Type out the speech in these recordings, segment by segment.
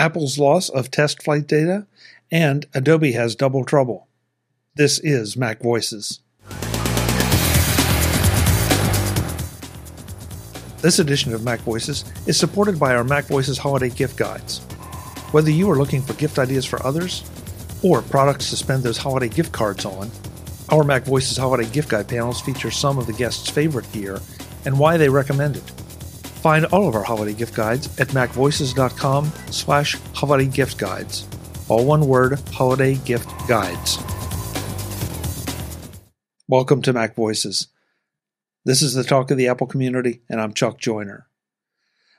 Apple's loss of test flight data, and Adobe has double trouble. This is Mac Voices. This edition of Mac Voices is supported by our Mac Voices holiday gift guides. Whether you are looking for gift ideas for others or products to spend those holiday gift cards on, our Mac Voices holiday gift guide panels feature some of the guests' favorite gear and why they recommend it. Find all of our holiday gift guides at macvoices.com slash holiday gift guides. All one word, holiday gift guides. Welcome to Mac Voices. This is the talk of the Apple community, and I'm Chuck Joiner.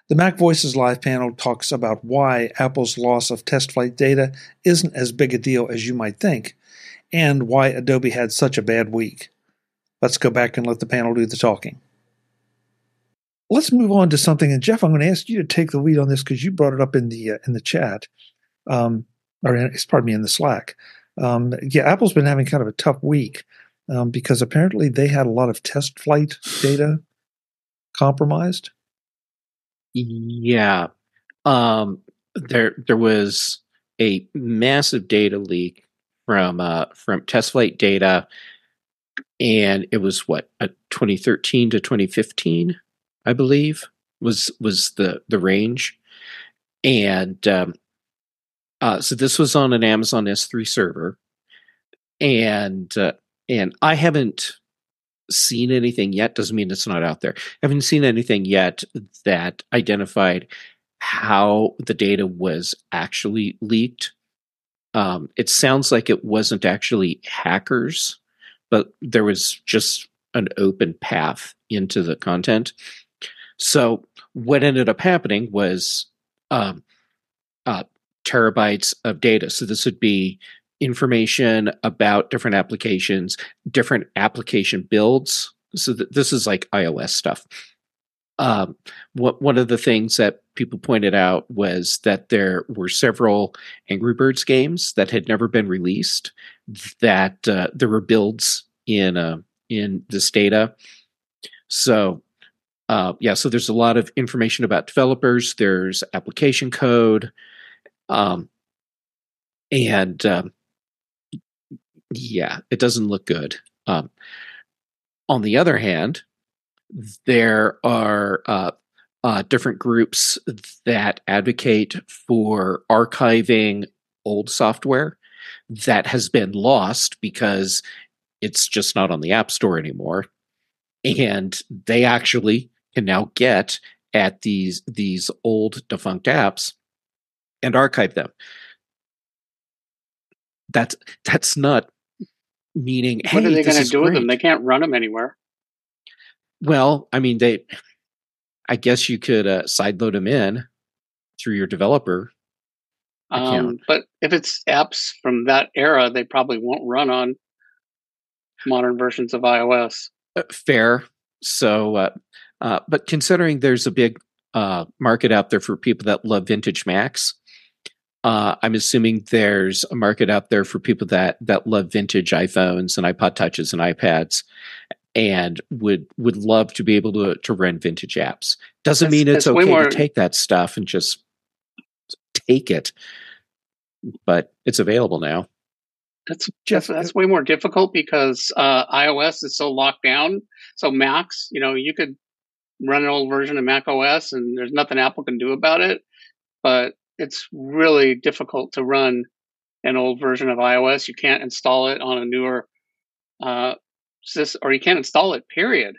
The Mac Voices Live panel talks about why Apple's loss of test flight data isn't as big a deal as you might think, and why Adobe had such a bad week. Let's go back and let the panel do the talking. Let's move on to something, and Jeff, I'm going to ask you to take the lead on this because you brought it up in the uh, in the chat, um, or in, pardon me, in the Slack. Um, yeah, Apple's been having kind of a tough week um, because apparently they had a lot of test flight data compromised. Yeah, um, there there was a massive data leak from uh, from test flight data, and it was what a 2013 to 2015, I believe was was the the range, and um, uh, so this was on an Amazon S3 server, and uh, and I haven't seen anything yet. Doesn't mean it's not out there. I haven't seen anything yet that identified how the data was actually leaked. Um, it sounds like it wasn't actually hackers, but there was just an open path into the content. So what ended up happening was um, uh, terabytes of data. So this would be information about different applications, different application builds. So th- this is like iOS stuff. Um, what, one of the things that people pointed out was that there were several Angry Birds games that had never been released. That uh, there were builds in uh, in this data. So uh, yeah, so there's a lot of information about developers. There's application code, um, and um, yeah, it doesn't look good. Um, on the other hand, there are uh, uh, different groups that advocate for archiving old software that has been lost because it's just not on the App Store anymore. And they actually can now get at these these old defunct apps and archive them. That's that's not meaning what are they going to do great. with them they can't run them anywhere. Well i mean they i guess you could uh, sideload them in through your developer um, but if it's apps from that era they probably won't run on modern versions of ios. Uh, fair so uh, uh, but considering there's a big uh, market out there for people that love vintage macs uh, I'm assuming there's a market out there for people that that love vintage iPhones and iPod touches and iPads, and would would love to be able to to run vintage apps. Doesn't it's, mean it's, it's okay more, to take that stuff and just take it, but it's available now. That's Jeff. That's way more difficult because uh, iOS is so locked down. So Macs, you know, you could run an old version of Mac OS, and there's nothing Apple can do about it. But it's really difficult to run an old version of iOS. You can't install it on a newer uh, system, or you can't install it. Period.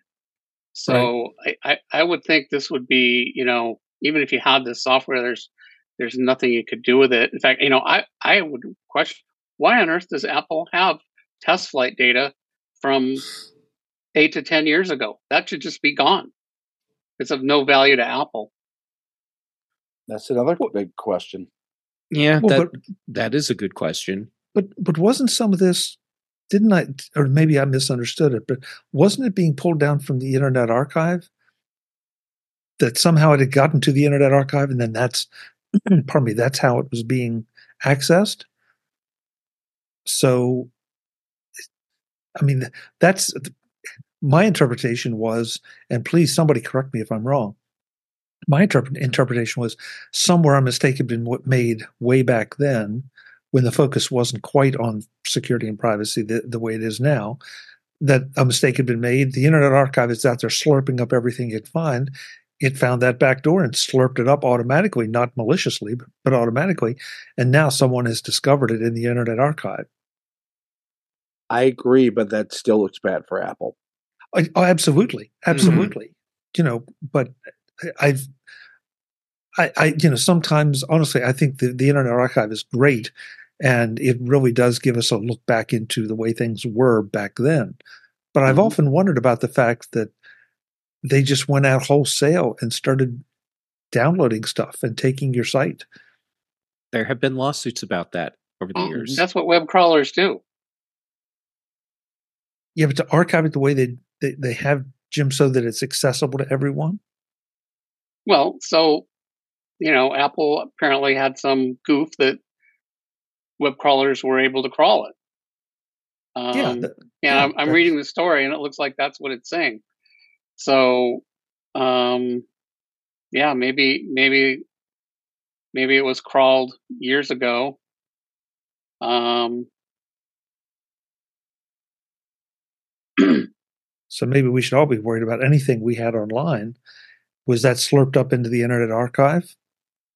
So right. I, I, I would think this would be, you know, even if you had this software, there's there's nothing you could do with it. In fact, you know, I I would question why on earth does Apple have test flight data from eight to ten years ago? That should just be gone. It's of no value to Apple. That's another big question. Yeah, well, that but, that is a good question. But but wasn't some of this didn't I or maybe I misunderstood it, but wasn't it being pulled down from the Internet Archive? That somehow it had gotten to the Internet Archive and then that's pardon me, that's how it was being accessed. So I mean that's my interpretation was, and please somebody correct me if I'm wrong, my interpret- interpretation was somewhere a mistake had been made way back then when the focus wasn't quite on security and privacy the, the way it is now that a mistake had been made the internet archive is out there slurping up everything it find it found that back door and slurped it up automatically not maliciously but, but automatically and now someone has discovered it in the internet archive i agree but that still looks bad for apple oh, absolutely mm-hmm. absolutely mm-hmm. you know but I've, I, I, you know, sometimes honestly, I think the, the Internet Archive is great, and it really does give us a look back into the way things were back then. But I've mm-hmm. often wondered about the fact that they just went out wholesale and started downloading stuff and taking your site. There have been lawsuits about that over the years. That's what web crawlers do. Yeah, but to archive it the way they, they, they have Jim so that it's accessible to everyone. Well, so you know, Apple apparently had some goof that web crawlers were able to crawl it. Um, yeah, the, yeah, I'm, I'm reading the story, and it looks like that's what it's saying. So, um, yeah, maybe, maybe, maybe it was crawled years ago. Um, so maybe we should all be worried about anything we had online was that slurped up into the Internet Archive,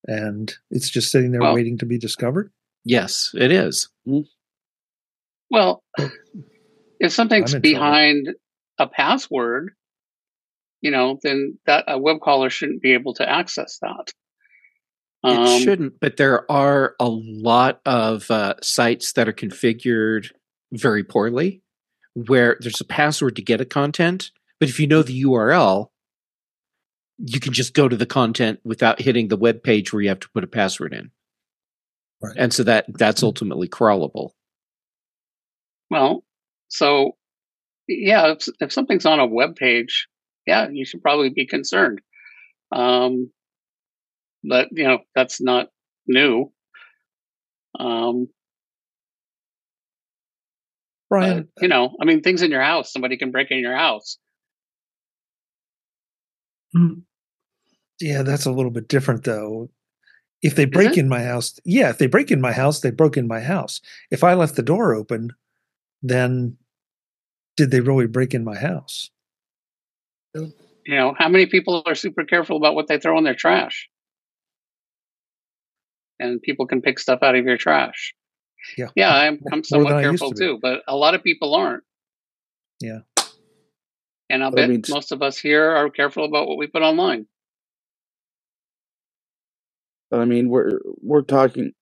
and it's just sitting there well, waiting to be discovered. Yes, it is. Well, if something's behind trouble. a password, you know, then that a web crawler shouldn't be able to access that. Um, it shouldn't, but there are a lot of uh, sites that are configured very poorly, where there's a password to get a content, but if you know the URL, you can just go to the content without hitting the web page where you have to put a password in. Right. And so that that's ultimately crawlable. Well, so yeah, if, if something's on a web page, yeah, you should probably be concerned. Um, but you know that's not new. Um, Brian, but, you know, I mean, things in your house. Somebody can break in your house. Mm. Yeah, that's a little bit different though. If they break in my house, yeah, if they break in my house, they broke in my house. If I left the door open, then did they really break in my house? You know, how many people are super careful about what they throw in their trash? And people can pick stuff out of your trash. Yeah. Yeah, I'm, I'm somewhat careful to too, but a lot of people aren't. Yeah. And I'll bet means, most of us here are careful about what we put online. But I mean, we're we're talking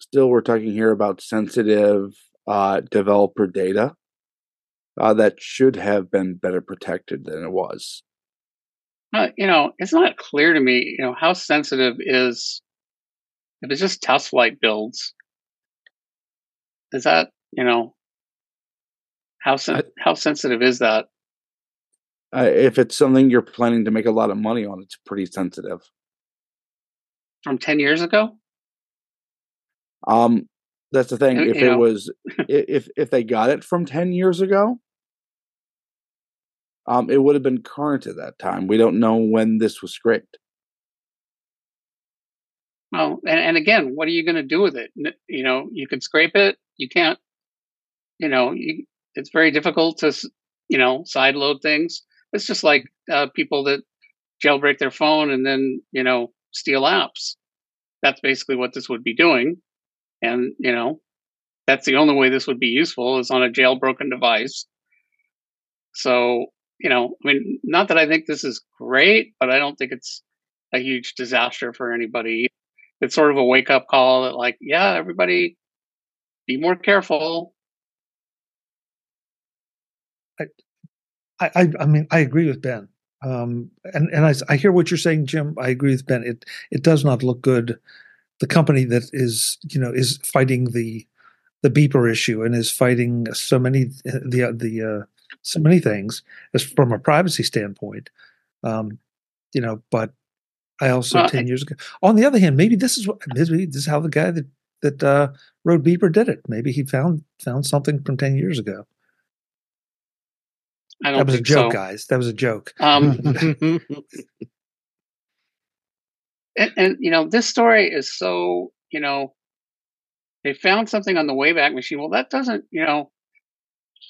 still we're talking here about sensitive uh, developer data uh, that should have been better protected than it was. Uh, you know, it's not clear to me. You know, how sensitive is if it's just test flight builds? Is that you know how sen- I, how sensitive is that? Uh, if it's something you're planning to make a lot of money on, it's pretty sensitive. From ten years ago. Um, that's the thing. if it know. was, if if they got it from ten years ago, um, it would have been current at that time. We don't know when this was scraped. Well, and, and again, what are you going to do with it? You know, you can scrape it. You can't. You know, you, it's very difficult to, you know, side load things. It's just like uh, people that jailbreak their phone and then you know steal apps. That's basically what this would be doing, and you know that's the only way this would be useful is on a jailbroken device. So you know, I mean, not that I think this is great, but I don't think it's a huge disaster for anybody. It's sort of a wake up call that, like, yeah, everybody, be more careful. I, I, I mean, I agree with Ben. Um, and and I, I hear what you're saying, Jim. I agree with Ben. It it does not look good. The company that is you know is fighting the the beeper issue and is fighting so many the the uh, so many things as from a privacy standpoint. Um, you know, but I also well, ten years ago. On the other hand, maybe this is what maybe this is how the guy that that uh, wrote Beeper did it. Maybe he found found something from ten years ago that was a joke, so. guys. That was a joke. Um, and, and you know, this story is so you know, they found something on the Wayback Machine. Well, that doesn't you know,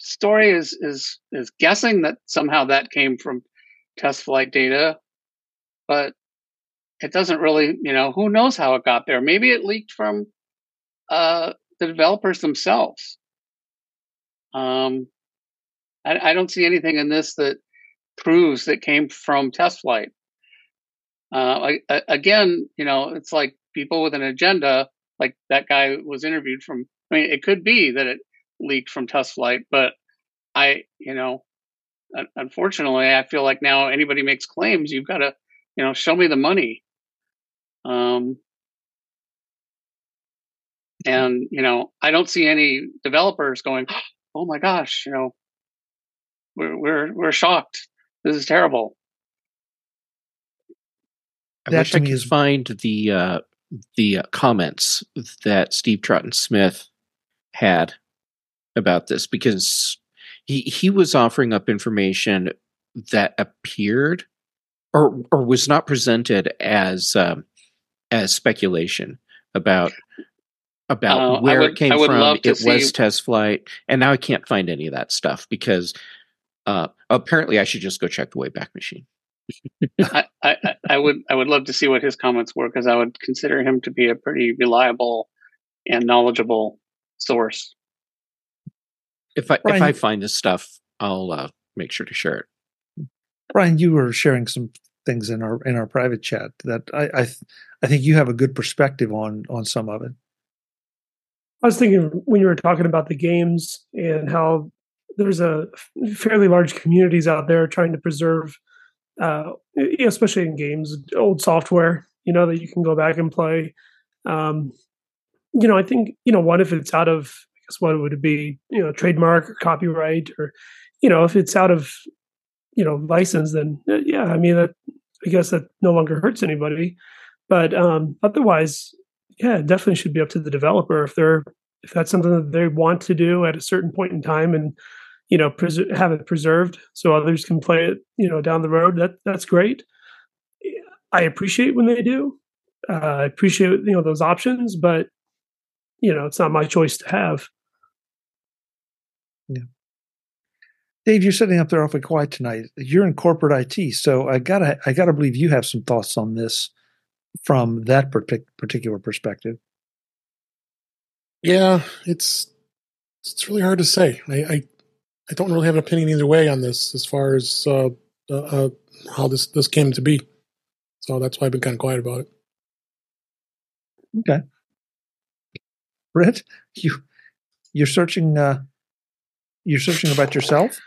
story is is is guessing that somehow that came from test flight data, but it doesn't really you know who knows how it got there. Maybe it leaked from uh, the developers themselves. Um, I, I don't see anything in this that proves that came from test flight. Uh, I, again, you know, it's like people with an agenda, like that guy was interviewed from. I mean, it could be that it leaked from test flight, but I, you know, unfortunately, I feel like now anybody makes claims, you've got to, you know, show me the money. Um, and you know, I don't see any developers going, "Oh my gosh," you know, we're we're we're shocked. This is terrible. I that wish I could is... find the uh, the uh, comments that Steve Troughton-Smith had about this because he he was offering up information that appeared or or was not presented as um, as speculation about about uh, where would, it came from. It see... was test flight, and now I can't find any of that stuff because uh, apparently I should just go check the Wayback Machine. I, I, I, would I would love to see what his comments were because I would consider him to be a pretty reliable and knowledgeable source. If I Brian, if I find this stuff, I'll uh, make sure to share it. Brian, you were sharing some things in our in our private chat that I I, I think you have a good perspective on on some of it. I was thinking when you were talking about the games and how there's a fairly large communities out there trying to preserve, uh, especially in games, old software. You know that you can go back and play. Um, you know, I think you know what if it's out of What would it be? You know, trademark or copyright, or you know, if it's out of you know license, then uh, yeah, I mean that I guess that no longer hurts anybody. But um, otherwise, yeah, it definitely should be up to the developer if they're if that's something that they want to do at a certain point in time and you know pres- have it preserved so others can play it you know down the road that that's great i appreciate when they do uh, i appreciate you know those options but you know it's not my choice to have yeah. Dave you're sitting up there awfully quiet tonight. You're in corporate it so i gotta i gotta believe you have some thoughts on this from that particular perspective. Yeah it's it's really hard to say. I, I I don't really have an opinion either way on this as far as uh, uh, uh, how this this came to be. So that's why I've been kind of quiet about it. Okay, Britt, you you're searching uh, you're searching about yourself.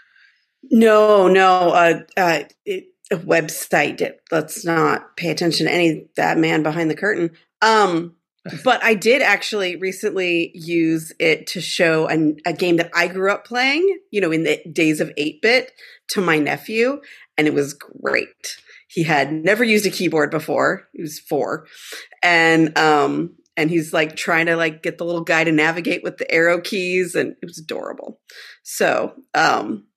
No, no, uh, uh, it, a website. Let's not pay attention to any that man behind the curtain. Um, but I did actually recently use it to show a, a game that I grew up playing, you know, in the days of 8 bit to my nephew, and it was great. He had never used a keyboard before. He was four. And, um, and he's like trying to like get the little guy to navigate with the arrow keys and it was adorable. So, um,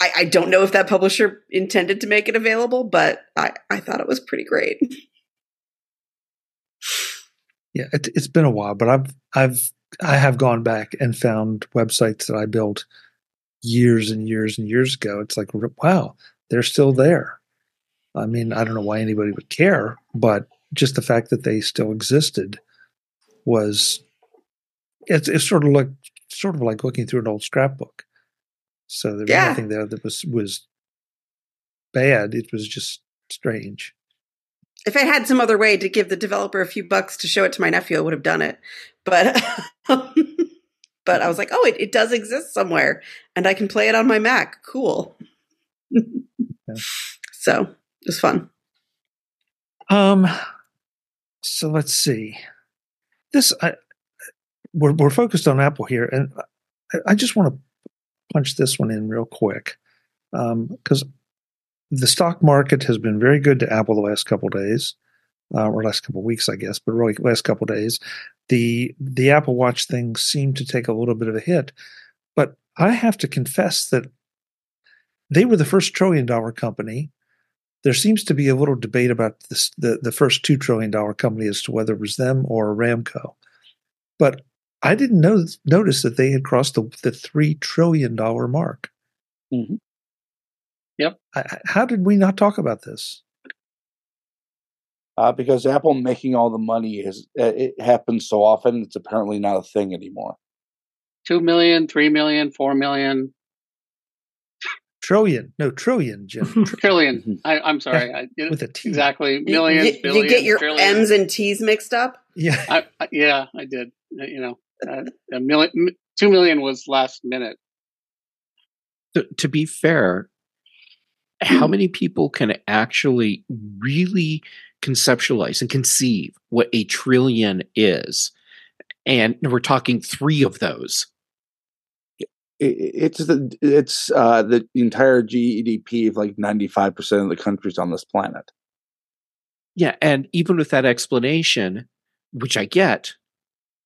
I, I don't know if that publisher intended to make it available, but I, I thought it was pretty great. Yeah, it, it's been a while, but I've I've I have gone back and found websites that I built years and years and years ago. It's like wow, they're still there. I mean, I don't know why anybody would care, but just the fact that they still existed was it's it's sort of like sort of like looking through an old scrapbook. So there was yeah. nothing there that was was bad. It was just strange if I had some other way to give the developer a few bucks to show it to my nephew, I would have done it. But but I was like, oh, it, it does exist somewhere, and I can play it on my Mac. Cool. yeah. So it was fun. Um. So let's see. This I, we're we're focused on Apple here, and I, I just want to punch this one in real quick because um, the stock market has been very good to Apple the last couple days, uh, or last couple weeks, I guess, but really last couple days. The the Apple Watch thing seemed to take a little bit of a hit, but I have to confess that they were the first trillion dollar company there seems to be a little debate about this, the the first two trillion dollar company as to whether it was them or Aramco. but I didn't know, notice that they had crossed the, the three trillion dollar mark. Mm-hmm. Yep. I, how did we not talk about this? Uh, because Apple making all the money is it happens so often. It's apparently not a thing anymore. Two million, three million, four million. Trillion, no trillion, Jim. trillion. I, am sorry, I, with a T. Exactly, millions. You, billions, you get your trillions. M's and T's mixed up. Yeah, I, I, yeah, I did. You know, uh, a million, two million was last minute. To, to be fair, how many people can actually really conceptualize and conceive what a trillion is? And we're talking three of those. It's the it's uh, the entire GDP of like ninety five percent of the countries on this planet. Yeah, and even with that explanation, which I get,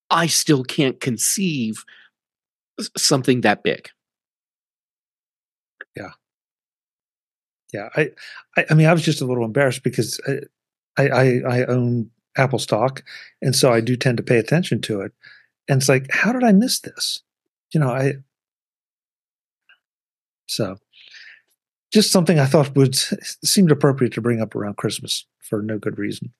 I still can't conceive something that big. Yeah. Yeah. I, I, I, mean, I was just a little embarrassed because I, I, I own Apple stock. And so I do tend to pay attention to it. And it's like, how did I miss this? You know, I, so just something I thought would seemed appropriate to bring up around Christmas for no good reason.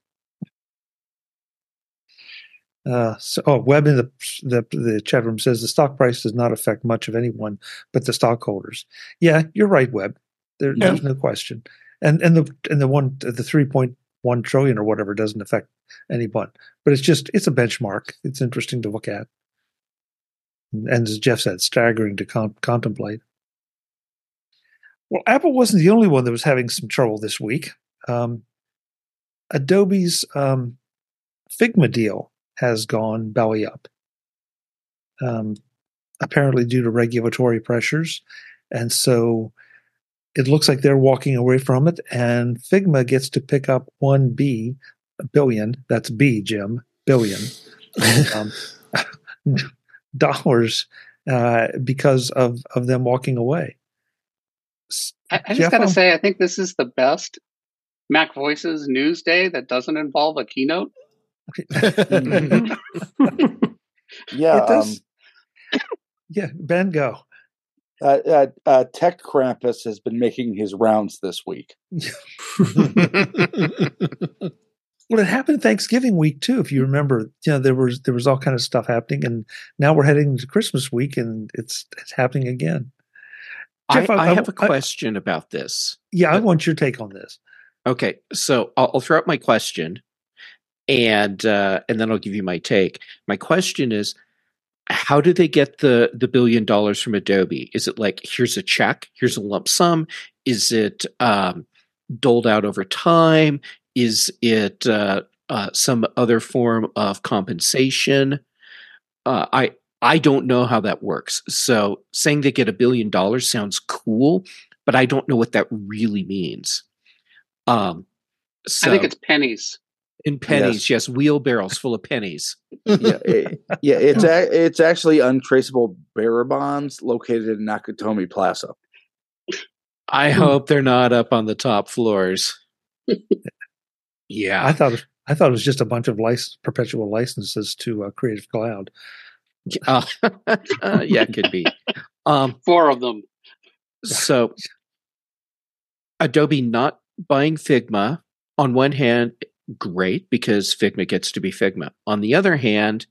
Uh, so, oh, Webb in the, the the chat room says the stock price does not affect much of anyone but the stockholders. Yeah, you're right, Webb. There, yeah. There's no question. And and the and the one the three point one trillion or whatever doesn't affect anyone. But it's just it's a benchmark. It's interesting to look at. And as Jeff said, staggering to con- contemplate. Well, Apple wasn't the only one that was having some trouble this week. Um, Adobe's um, Figma deal has gone belly up, um, apparently due to regulatory pressures. And so it looks like they're walking away from it, and Figma gets to pick up one B, billion, that's B, Jim, billion um, dollars uh, because of, of them walking away. I, I just got to say, I think this is the best Mac Voices news day that doesn't involve a keynote. yeah. Um, yeah, Ben, go. Uh, uh, uh, Tech Krampus has been making his rounds this week. well, it happened Thanksgiving week too. If you remember, you know there was there was all kind of stuff happening, and now we're heading to Christmas week, and it's it's happening again. Jeff, I, I, I, have a question about this. Yeah, I want your take on this. Okay, so I'll, I'll throw out my question, and uh, and then I'll give you my take. My question is, how do they get the the billion dollars from Adobe? Is it like here's a check, here's a lump sum? Is it um, doled out over time? Is it uh, uh, some other form of compensation? Uh, I I don't know how that works. So saying they get a billion dollars sounds cool, but I don't know what that really means. Um, so, I think it's pennies. In pennies, yes, yes wheelbarrows full of pennies. yeah, it, yeah, it's a, it's actually untraceable bearer bonds located in Nakatomi Plaza. I hope they're not up on the top floors. yeah, I thought I thought it was just a bunch of license, perpetual licenses to uh, Creative Cloud. Uh, uh, yeah, it could be. Um, Four of them. So, Adobe not buying Figma, on one hand, great because Figma gets to be Figma. On the other hand,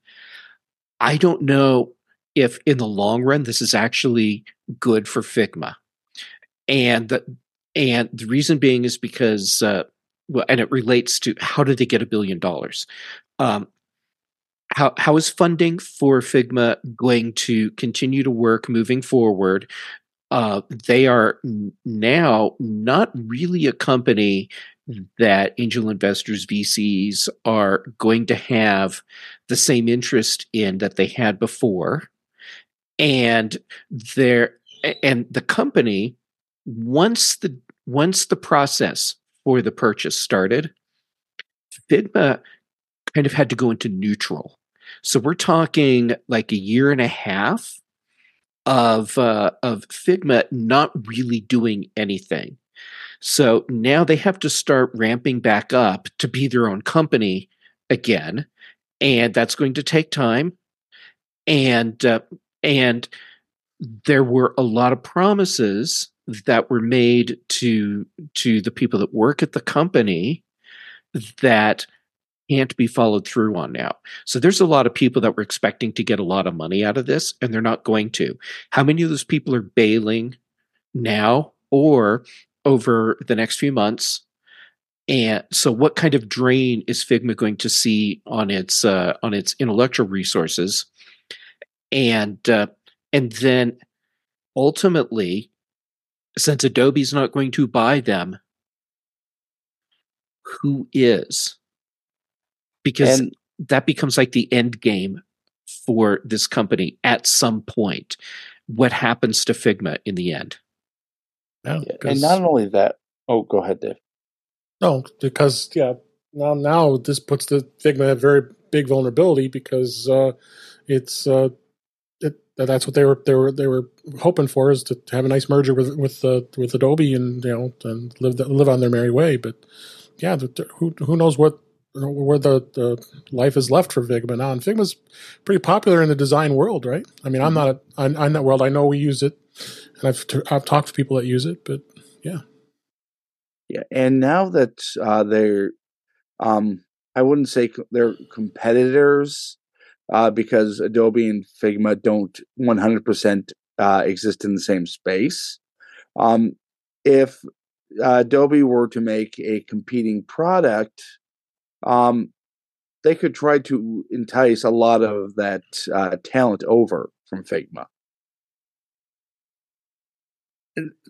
I don't know if in the long run this is actually good for Figma. And the, and the reason being is because, uh, well, and it relates to how did they get a billion dollars? Um, how how is funding for Figma going to continue to work moving forward? Uh, they are now not really a company that angel investors, VCs are going to have the same interest in that they had before, and there and the company once the once the process for the purchase started, Figma kind of had to go into neutral. So we're talking like a year and a half of uh, of Figma not really doing anything. So now they have to start ramping back up to be their own company again, and that's going to take time. And uh, and there were a lot of promises that were made to to the people that work at the company that can't be followed through on now. So there's a lot of people that were expecting to get a lot of money out of this and they're not going to. How many of those people are bailing now or over the next few months? And so what kind of drain is Figma going to see on its uh, on its intellectual resources? And uh, and then ultimately since Adobe's not going to buy them, who is? Because and, that becomes like the end game for this company at some point. What happens to Figma in the end? Yeah, and not only that. Oh, go ahead, Dave. No, because yeah, now now this puts the Figma at very big vulnerability because uh, it's uh, that's what they were they were they were hoping for is to have a nice merger with with uh, with Adobe and you know and live live on their merry way. But yeah, who who knows what where the, the life is left for Figma now. And Figma's pretty popular in the design world, right? I mean, I'm not a, I, in that world. I know we use it, and I've t- I've talked to people that use it, but yeah, yeah. And now that uh, they're, um, I wouldn't say they're competitors uh, because Adobe and Figma don't 100% uh, exist in the same space. Um, if uh, Adobe were to make a competing product, um, they could try to entice a lot of that uh, talent over from Figma.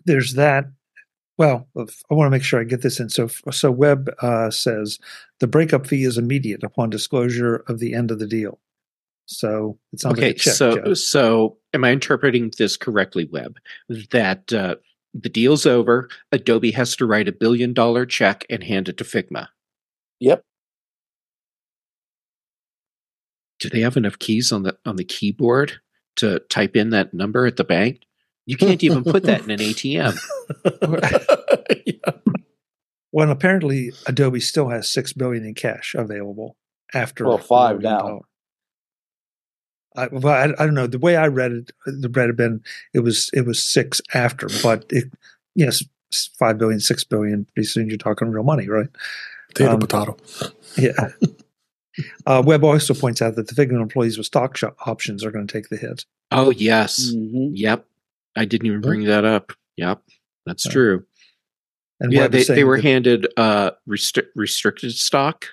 There's that. Well, I want to make sure I get this in. So, so Webb uh, says the breakup fee is immediate upon disclosure of the end of the deal. So it sounds okay, like check, so Joe. so am I interpreting this correctly, Webb? That uh, the deal's over. Adobe has to write a billion dollar check and hand it to Figma. Yep. Do they have enough keys on the on the keyboard to type in that number at the bank? You can't even put that in an ATM. yeah. Well, apparently Adobe still has six billion in cash available after well five now. I, well, I, I, don't know. The way I read it, the read had been it was it was six after, but it yes, five billion, six billion. Pretty soon you're talking real money, right? Potato, um, potato. Yeah. uh, Webb also points out that the Figma employees with stock options are going to take the hit. Oh yes, mm-hmm. yep. I didn't even bring that up. Yep, that's true. And yeah, they, they were handed uh, restri- restricted stock,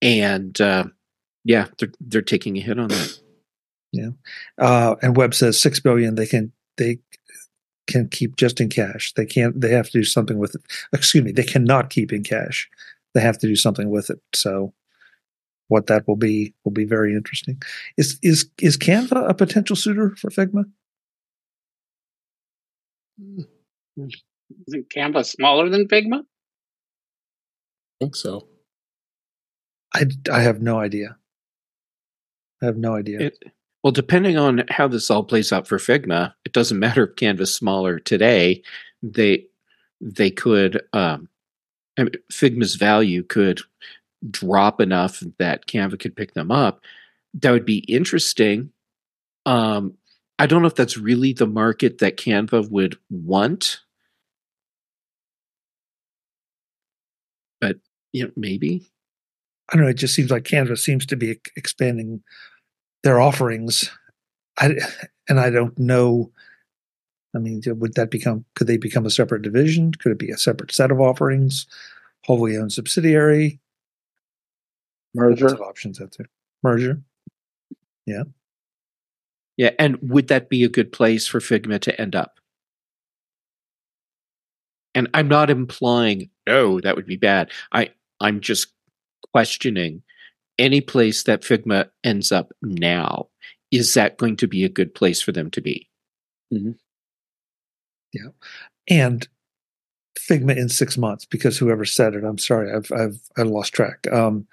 and uh, yeah, they're they're taking a hit on that. Yeah, uh, and Webb says six billion. They can they can keep just in cash. They can't. They have to do something with it. Excuse me. They cannot keep in cash. They have to do something with it. So, what that will be will be very interesting. Is is is Canva a potential suitor for Figma? Isn't Canva smaller than Figma? I think so. I, I have no idea. I have no idea. It, well, depending on how this all plays out for Figma, it doesn't matter if Canva's smaller today. They they could um, Figma's value could drop enough that Canva could pick them up. That would be interesting. Um, I don't know if that's really the market that Canva would want, but you know, maybe. I don't know. It just seems like Canva seems to be expanding their offerings. I, and I don't know. I mean, would that become? Could they become a separate division? Could it be a separate set of offerings? Wholly owned subsidiary. Merger of options out there. Merger. Yeah. Yeah, and would that be a good place for Figma to end up? And I'm not implying no, that would be bad. I I'm just questioning any place that Figma ends up now, is that going to be a good place for them to be? Mm-hmm. Yeah. And Figma in six months, because whoever said it, I'm sorry, I've I've I lost track. Um,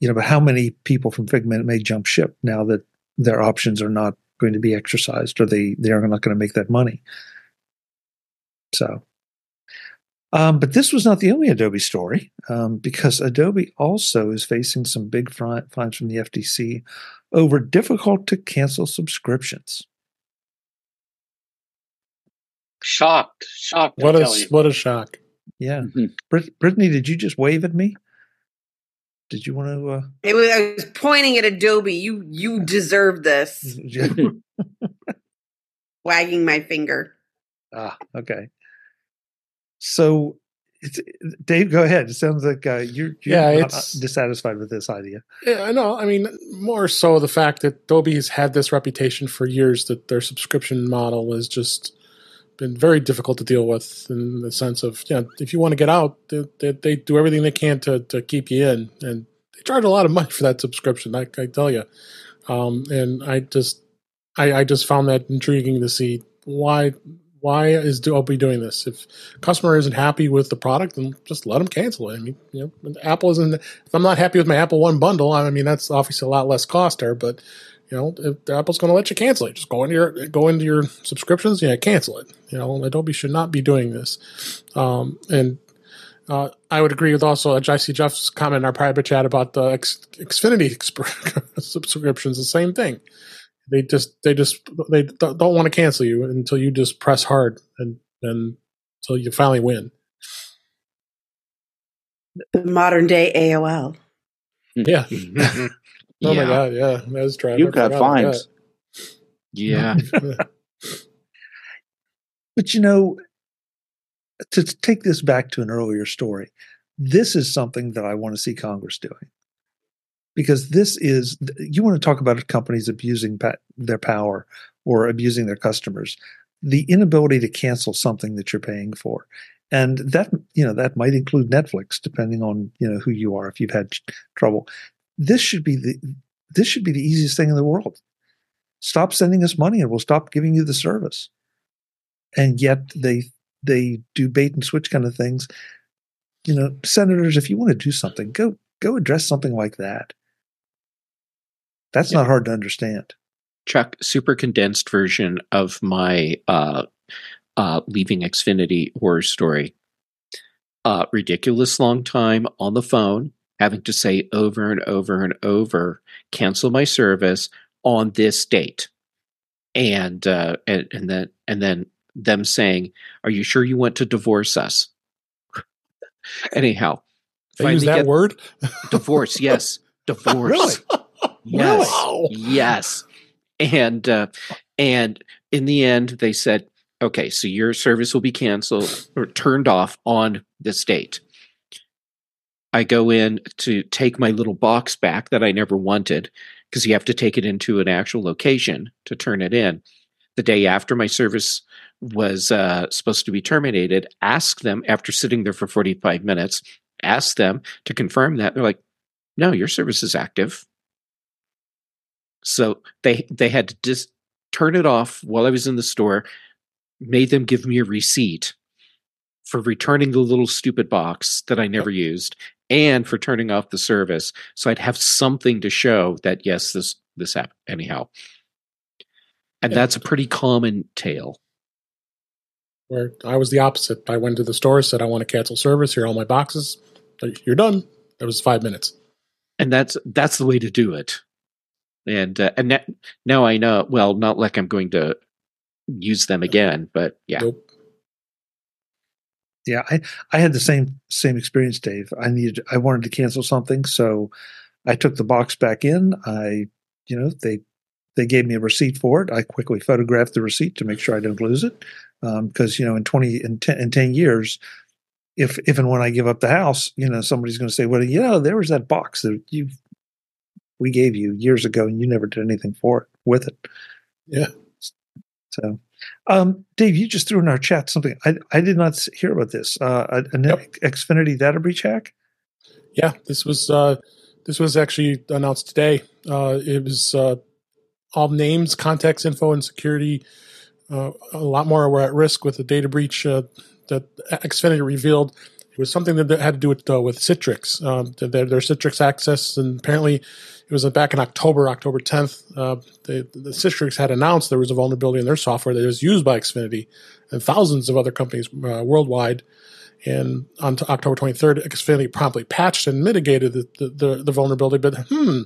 you know, but how many people from Figma may jump ship now that their options are not going to be exercised or they they are not going to make that money? So Um, but this was not the only Adobe story, um, because Adobe also is facing some big fines from the FTC over difficult to cancel subscriptions. Shocked, shocked. What a what a shock! Yeah, mm-hmm. Brit- Brittany, did you just wave at me? Did you want to? Uh... It was, I was pointing at Adobe. You you deserve this. Wagging my finger. Ah, okay. So, Dave, go ahead. It sounds like uh, you're, you're yeah, not uh, dissatisfied with this idea. Yeah, I know. I mean, more so the fact that Adobe has had this reputation for years that their subscription model is just been very difficult to deal with in the sense of, yeah, if you want to get out, they, they, they, do everything they can to, to keep you in. And they charge a lot of money for that subscription, I, I tell you. Um, and I just, I, I just found that intriguing to see why why is Adobe doing this? If customer isn't happy with the product, then just let them cancel it. I mean, you know, Apple isn't. If I'm not happy with my Apple One bundle, I mean that's obviously a lot less cost there. But you know, if Apple's going to let you cancel it, just go into your go into your subscriptions, yeah, cancel it. You know, Adobe should not be doing this. Um, and uh, I would agree with also uh, I see Jeff's comment in our private chat about the X, Xfinity subscriptions. The same thing they just they just they don't want to cancel you until you just press hard and and until you finally win. The modern day AOL. Yeah. oh yeah. my god, yeah. That's trying. You got fines. Yeah. but you know, to take this back to an earlier story, this is something that I want to see Congress doing because this is you want to talk about companies abusing their power or abusing their customers the inability to cancel something that you're paying for and that you know that might include netflix depending on you know who you are if you've had trouble this should be the this should be the easiest thing in the world stop sending us money and we'll stop giving you the service and yet they they do bait and switch kind of things you know senators if you want to do something go go address something like that that's yeah. not hard to understand. Chuck, super condensed version of my uh, uh, leaving Xfinity horror story. Uh, ridiculous long time on the phone, having to say over and over and over, cancel my service on this date, and uh, and, and then and then them saying, "Are you sure you want to divorce us?" Anyhow, they use that word, divorce. Yes, divorce. really? Yes. Wow. Yes. And uh, and in the end, they said, okay, so your service will be canceled or turned off on this date. I go in to take my little box back that I never wanted because you have to take it into an actual location to turn it in. The day after my service was uh, supposed to be terminated, ask them after sitting there for 45 minutes, ask them to confirm that. They're like, no, your service is active. So they they had to just turn it off while I was in the store, made them give me a receipt for returning the little stupid box that I never used and for turning off the service. So I'd have something to show that yes, this this happened anyhow. And yeah. that's a pretty common tale. Where I was the opposite. I went to the store, said I want to cancel service. Here are all my boxes. You're done. That was five minutes. And that's that's the way to do it and uh, and now I know. Well, not like I'm going to use them again, but yeah. Nope. Yeah, I I had the same same experience, Dave. I needed I wanted to cancel something, so I took the box back in. I you know they they gave me a receipt for it. I quickly photographed the receipt to make sure I don't lose it, because um, you know in twenty in ten, in ten years, if if and when I give up the house, you know somebody's going to say, well, you know, there was that box that you we gave you years ago and you never did anything for it with it. Yeah. So, um, Dave, you just threw in our chat something. I, I did not hear about this. Uh, an yep. Xfinity data breach hack. Yeah, this was uh, this was actually announced today. Uh, it was uh, all names, contacts, info, and security. Uh, a lot more were at risk with the data breach uh, that Xfinity revealed. Was something that had to do with uh, with Citrix, um, their, their Citrix access, and apparently it was back in October, October 10th. Uh, the, the Citrix had announced there was a vulnerability in their software that was used by Xfinity and thousands of other companies uh, worldwide. And on October 23rd, Xfinity promptly patched and mitigated the, the, the, the vulnerability. But hmm,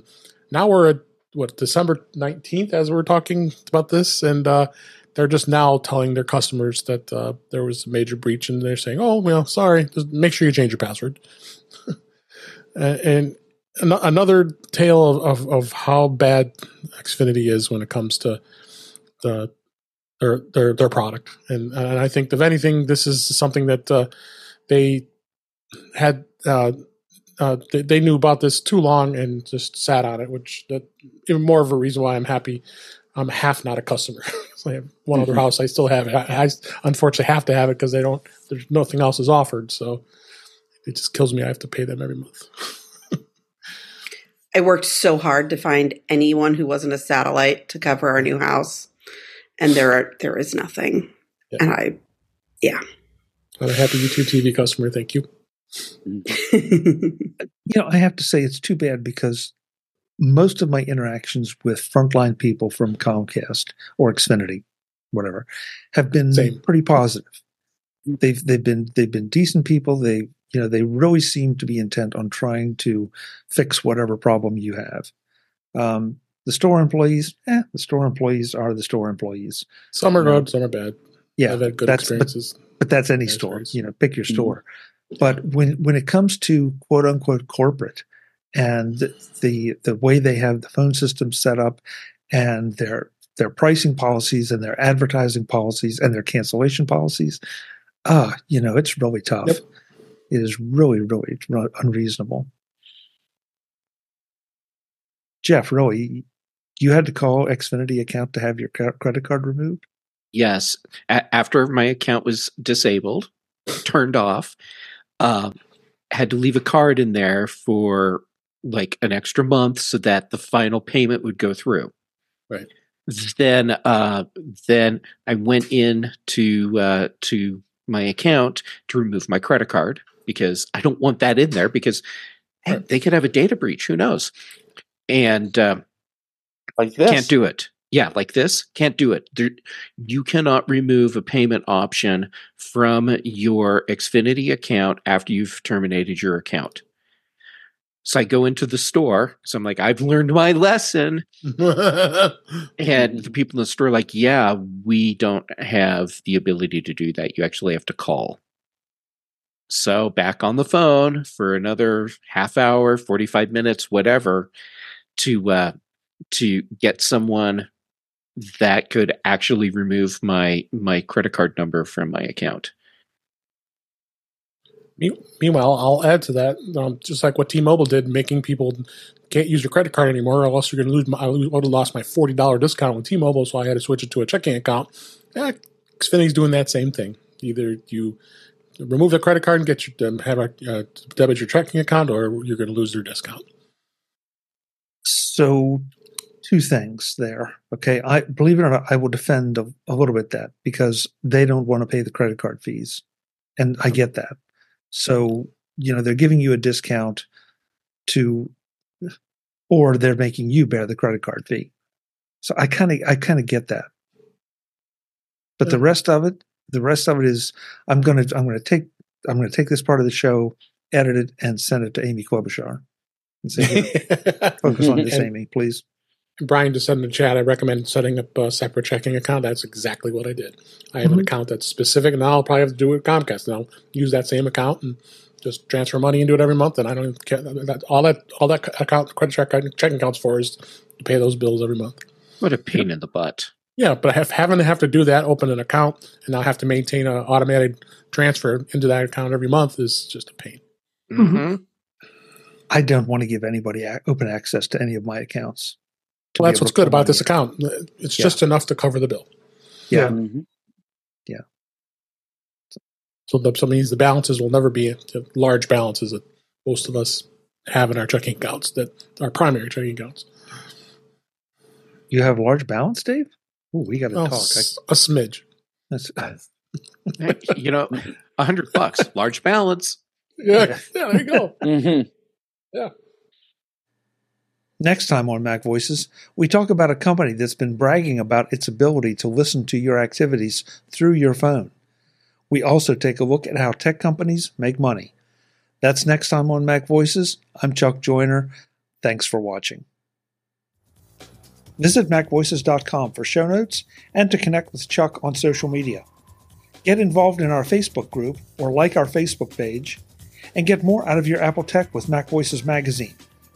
now we're at what December 19th as we're talking about this, and uh, they're just now telling their customers that uh, there was a major breach, and they're saying, "Oh, well, sorry, just make sure you change your password." and another tale of, of, of, how bad Xfinity is when it comes to the their their, their product, and, and I think if anything, this is something that uh, they had. Uh, uh, they, they, knew about this too long and just sat on it, which that even more of a reason why I'm happy I'm half not a customer. so I have one mm-hmm. other house. I still have it. I, I unfortunately have to have it because they don't. There's nothing else is offered. So it just kills me. I have to pay them every month. I worked so hard to find anyone who wasn't a satellite to cover our new house, and there are there is nothing. Yeah. And I, yeah. I'm a happy YouTube TV customer. Thank you. you know, I have to say it's too bad because most of my interactions with frontline people from Comcast or Xfinity, whatever, have been Same. pretty positive. They've they've been they've been decent people. They you know they really seem to be intent on trying to fix whatever problem you have. Um, the store employees, eh, the store employees are the store employees. Some are good, some are bad. Yeah, I've had good experiences. But, but that's any store. You know, pick your mm-hmm. store. But when when it comes to quote unquote corporate, and the the way they have the phone system set up and their their pricing policies and their advertising policies and their cancellation policies ah uh, you know it's really tough. Yep. it is really really unreasonable. Jeff really you had to call xfinity account to have your credit card removed? Yes. A- after my account was disabled turned off um, had to leave a card in there for like an extra month so that the final payment would go through. Right. Then uh then I went in to uh to my account to remove my credit card because I don't want that in there because hey, they could have a data breach, who knows. And uh, like this. Can't do it. Yeah, like this, can't do it. There, you cannot remove a payment option from your Xfinity account after you've terminated your account. So I go into the store. So I'm like, I've learned my lesson. and the people in the store are like, yeah, we don't have the ability to do that. You actually have to call. So back on the phone for another half hour, 45 minutes, whatever, to uh, to get someone that could actually remove my my credit card number from my account. Meanwhile, I'll add to that, um, just like what T-Mobile did, making people can't use your credit card anymore, or else you're going to lose. My, I would have lost my forty dollar discount with T-Mobile, so I had to switch it to a checking account. Yeah, Xfinity's doing that same thing. Either you remove the credit card and get your um, have a uh, debit your checking account, or you're going to lose your discount. So, two things there. Okay, I believe it or not, I will defend a, a little bit that because they don't want to pay the credit card fees, and I get that. So, you know, they're giving you a discount to, or they're making you bear the credit card fee. So I kind of, I kind of get that. But the mm. rest of it, the rest of it is, I'm gonna, I'm gonna take, I'm gonna take this part of the show, edit it, and send it to Amy Klobuchar, and say, focus on this, Amy, please. Brian just said in the chat, I recommend setting up a separate checking account. That's exactly what I did. I have mm-hmm. an account that's specific, and I'll probably have to do it with Comcast. And I'll use that same account and just transfer money into it every month. And I don't care. That, all that all that account credit check checking accounts for is to pay those bills every month. What a pain in the butt. Yeah, but have, having to have to do that, open an account, and now have to maintain an automatic transfer into that account every month is just a pain. Mm-hmm. I don't want to give anybody open access to any of my accounts. Well, that's what's good about this account. It's yeah. just enough to cover the bill. Yeah. Mm-hmm. Yeah. So that means the balances will never be large balances that most of us have in our checking accounts, that our primary checking accounts. You have large balance, Dave? Oh, we got to oh, talk. A smidge. That's, you know, a hundred bucks, large balance. Yeah, yeah, there you go. mm-hmm. Yeah. Next time on Mac Voices, we talk about a company that's been bragging about its ability to listen to your activities through your phone. We also take a look at how tech companies make money. That's next time on Mac Voices. I'm Chuck Joiner. Thanks for watching. Visit MacVoices.com for show notes and to connect with Chuck on social media. Get involved in our Facebook group or like our Facebook page, and get more out of your Apple Tech with Mac Voices magazine,